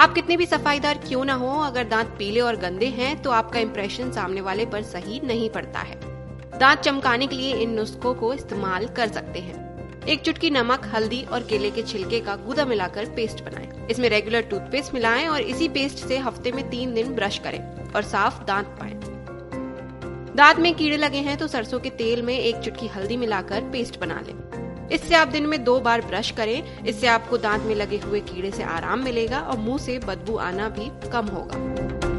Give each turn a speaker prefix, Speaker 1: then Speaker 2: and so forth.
Speaker 1: आप कितने भी सफाईदार क्यों ना हो, अगर दांत पीले और गंदे हैं तो आपका इम्प्रेशन सामने वाले पर सही नहीं पड़ता है दांत चमकाने के लिए इन नुस्खों को इस्तेमाल कर सकते हैं एक चुटकी नमक, हल्दी और केले के छिलके का गुदा मिलाकर पेस्ट बनाएँ। इसमें रेगुलर टूथपेस्ट मिलाएँ और इसी पेस्ट से हफ़्ते में तीन दिन ब्रश करें और साफ़ दांत पाएँ। दांत में कीड़े लगे हैं तो सरसों के तेल में एक चुटकी हल्दी मिलाकर पेस्ट बना लें इससे आप दिन में दो बार ब्रश करें। इससे आपको दांत में लगे हुए कीड़े से आराम मिलेगा और मुँह से बदबू आना भी कम होगा।